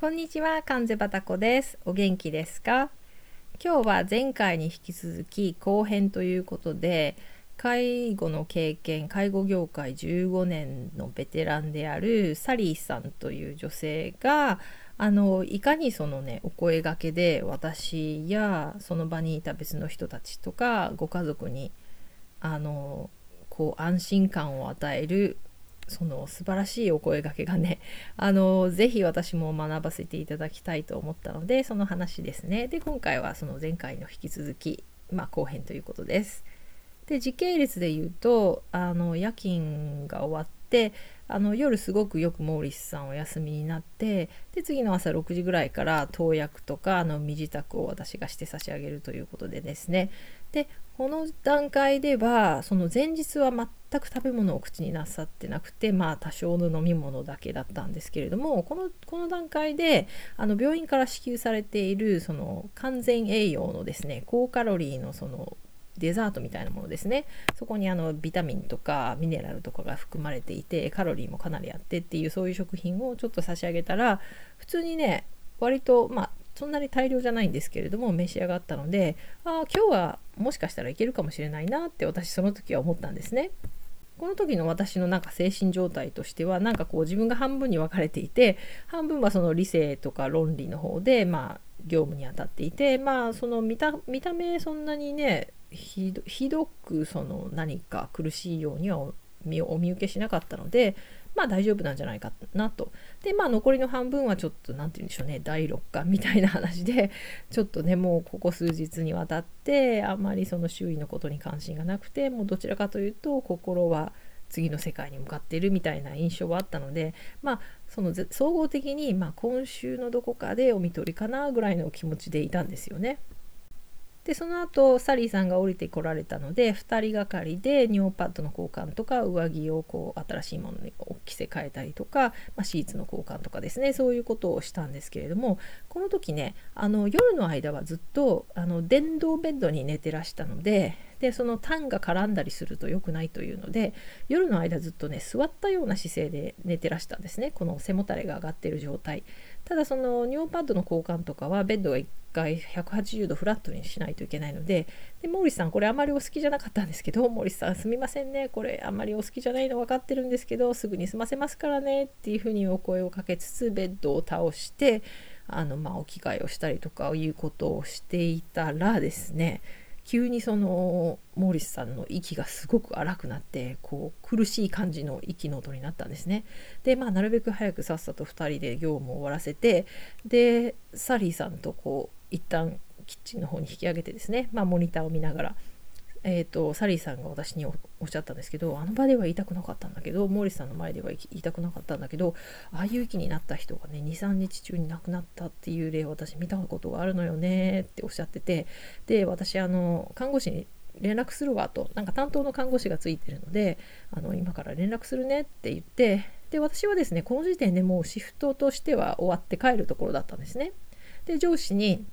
こんにちは、関瀬バタコです。お元気ですか？今日は前回に引き続き後編ということで、介護の経験、介護業界15年のベテランであるサリーさんという女性が、あの、いかにそのね、お声がけで私やその場にいた別の人たちとかご家族に、あの、こう安心感を与えるその素晴らしいお声がけがね あのぜひ私も学ばせていただきたいと思ったのでその話ですね。で今回はその前回の引き続きまあ後編ということです。で時系列で言うとあの夜勤が終わってあの夜すごくよくモーリスさんお休みになってで次の朝6時ぐらいから投薬とかあの身支度を私がして差し上げるということでですね。でこの段階ではその前日は全く食べ物を口になさってなくてまあ多少の飲み物だけだったんですけれどもこのこの段階であの病院から支給されているその完全栄養のですね高カロリーのそのデザートみたいなものですね。そこにあのビタミンとかミネラルとかが含まれていてカロリーもかなりあってっていうそういう食品をちょっと差し上げたら普通にね割とまあそんなに大量じゃないんですけれども召し上がったのでああ今日はもしかしたらいけるかもしれないなって私その時は思ったんですね。この時の私のなんか精神状態としてはなんかこう自分が半分に分かれていて半分はその理性とか論理の方でまあ業務に当たっていてまあその見た見た目そんなにねひどくその何か苦しいようにはお見受けしなかったのでまあ大丈夫なんじゃないかなと。でまあ残りの半分はちょっと何て言うんでしょうね第六感みたいな話で ちょっとねもうここ数日にわたってあまりその周囲のことに関心がなくてもうどちらかというと心は次の世界に向かってるみたいな印象はあったのでまあその総合的に、まあ、今週のどこかでお見取りかなぐらいの気持ちでいたんですよね。でその後サリーさんが降りてこられたので2人がかりで尿パッドの交換とか上着をこう新しいものに着せ替えたりとか、まあ、シーツの交換とかですね。そういうことをしたんですけれどもこの時ねあの夜の間はずっとあの電動ベッドに寝てらしたのででそのタンが絡んだりすると良くないというので夜の間ずっとね座ったような姿勢で寝てらしたんですね。この背もたれが上がってる状態。ただその尿パッドの交換とかはベッドが1回180度フラットにしないといけないのででモーリスさんこれあまりお好きじゃなかったんですけどモーリスさんすみませんね。これあんまりお好きじゃないの分かってるんですけどすぐに済ませますからね。っていうふうにお声をかけつつベッドを倒してあのまあお着替えをしたりとかいうことをしていたらですね急にそのモーリスさんの息がすごく荒くなってこう苦しい感じの息の音になったんですね。でまあなるべく早くさっさと2人で業務を終わらせてでサリーさんとこう一旦キッチンの方に引き上げてですね、まあ、モニターを見ながらえーと、サリーさんが私におっしゃったんですけどあの場では言いたくなかったんだけどモーリスさんの前では言いたくなかったんだけどああいう気になった人がね23日中に亡くなったっていう例を私見たことがあるのよねっておっしゃっててで私あの看護師に連絡するわとなんか担当の看護師がついてるのであの今から連絡するねって言ってで私はですねこの時点でもうシフトとしては終わって帰るところだったんですね。で上司に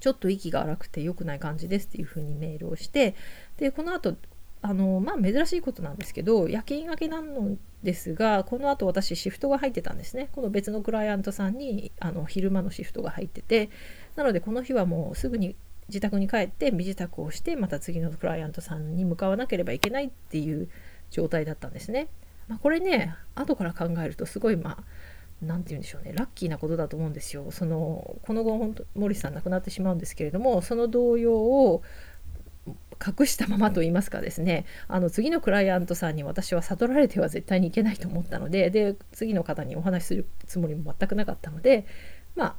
ちょっと息が荒くて良くない感じですっていう風にメールをしてでこの後あのまあ珍しいことなんですけど夜勤明けなのですがこの後私シフトが入ってたんですねこの別のクライアントさんにあの昼間のシフトが入っててなのでこの日はもうすぐに自宅に帰って身支度をしてまた次のクライアントさんに向かわなければいけないっていう状態だったんですね。まあ、これね後から考えるとすごいまあ何て言うんでしょうねラッキーなことだと思うんですよ。そのこの後本当森さん亡くなってしまうんですけれどもその動揺を隠したままと言いますかですねあの次のクライアントさんに私は悟られては絶対にいけないと思ったのでで次の方にお話しするつもりも全くなかったのでまあ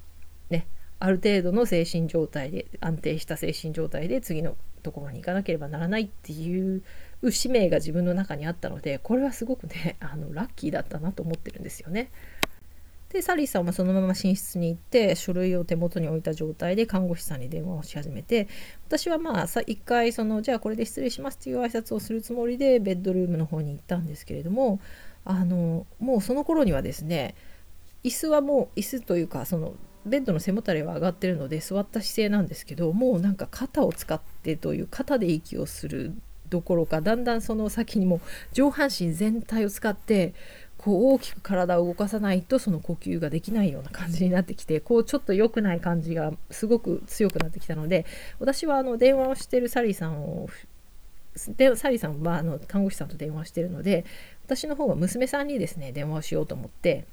ねある程度の精神状態で安定した精神状態で次のところに行かなければならないっていう使命が自分の中にあったのでこれはすごくねあのラッキーだったなと思ってるんですよね。でサリーさんはそのまま寝室に行って書類を手元に置いた状態で看護師さんに電話をし始めて私はまあ一回そのじゃあこれで失礼しますっていう挨拶をするつもりでベッドルームの方に行ったんですけれどもあのもうその頃にはですね椅子はもう椅子というかそのベッドの背もたれは上がってるので座った姿勢なんですけどもうなんか肩を使ってという肩で息をするどころかだんだんその先にも上半身全体を使ってこう大きく体を動かさないとその呼吸ができないような感じになってきてこうちょっと良くない感じがすごく強くなってきたので私はあの電話をしてるサリーさんをでサリーさんはあの看護師さんと電話してるので私の方は娘さんにですね電話をしようと思って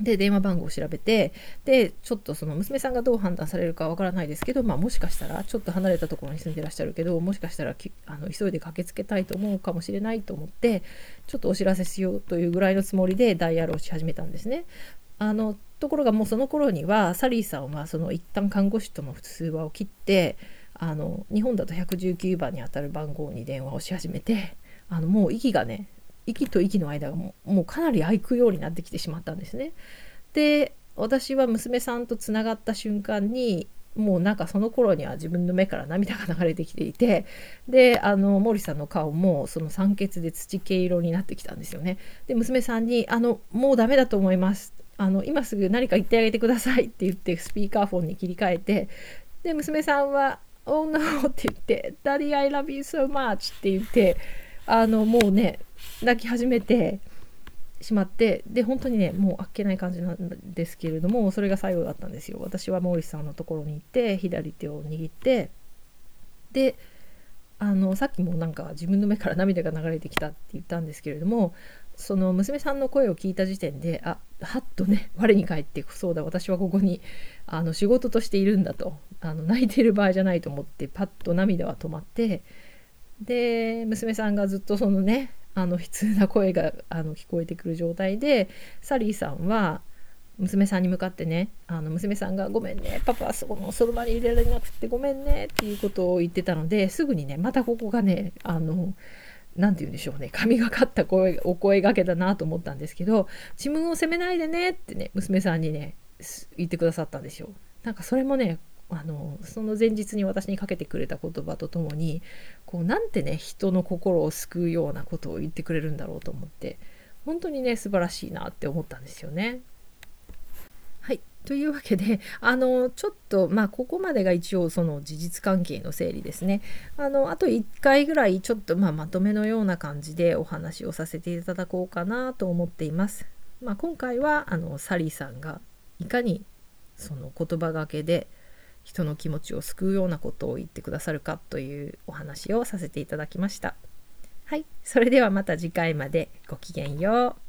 で電話番号を調べてでちょっとその娘さんがどう判断されるかわからないですけど、まあ、もしかしたらちょっと離れたところに住んでらっしゃるけどもしかしたらあの急いで駆けつけたいと思うかもしれないと思ってちょっとお知らせしようというぐらいのつもりでダイヤルをし始めたんですね。あのところがもうその頃にはサリーさんはその一旦看護師との通話を切ってあの日本だと119番にあたる番号に電話をし始めてあのもう息がね息と息の間がもうかなり空くようになってきてしまったんですね。で私は娘さんとつながった瞬間にもうなんかその頃には自分の目から涙が流れてきていてであの森さんの顔もその酸欠で土系色になってきたんですよね。で娘さんに「あのもうダメだと思います」あの今すぐ何か言ってあげてくださいって言ってスピーカーフォンに切り替えてで娘さんは「Oh no」って言って「Daddy I love you so much」って言ってあのもうね泣き始めてしまってで本当にねもうあっけない感じなんですけれどもそれが最後だったんですよ。私はモーリスさんのところに行って左手を握ってであのさっきもなんか自分の目から涙が流れてきたって言ったんですけれどもその娘さんの声を聞いた時点であはっとね我に返ってそうだ私はここにあの仕事としているんだとあの泣いてる場合じゃないと思ってパッと涙は止まってで娘さんがずっとそのねあの悲痛な声があの聞こえてくる状態でサリーさんは娘さんに向かってねあの娘さんが「ごめんねパパはそのその場に入れられなくてごめんね」っていうことを言ってたのですぐにねまたここがねあの何て言うんでしょうね神がかった声お声がけだなと思ったんですけど「自分を責めないでね」ってね娘さんにね言ってくださったんですよ。なんかそれもねあのその前日に私にかけてくれた言葉とともにこうなんてね人の心を救うようなことを言ってくれるんだろうと思って本当にね素晴らしいなって思ったんですよね。はいというわけであのちょっとまあここまでが一応その事実関係の整理ですね。あのあと1回ぐらいちょっとまあまとめのような感じでお話をさせていただこうかなと思っています。まあ、今回はあのサリーさんがいかにその言葉がけで人の気持ちを救うようなことを言ってくださるかというお話をさせていただきました。はい、それではまた次回までごきげんよう。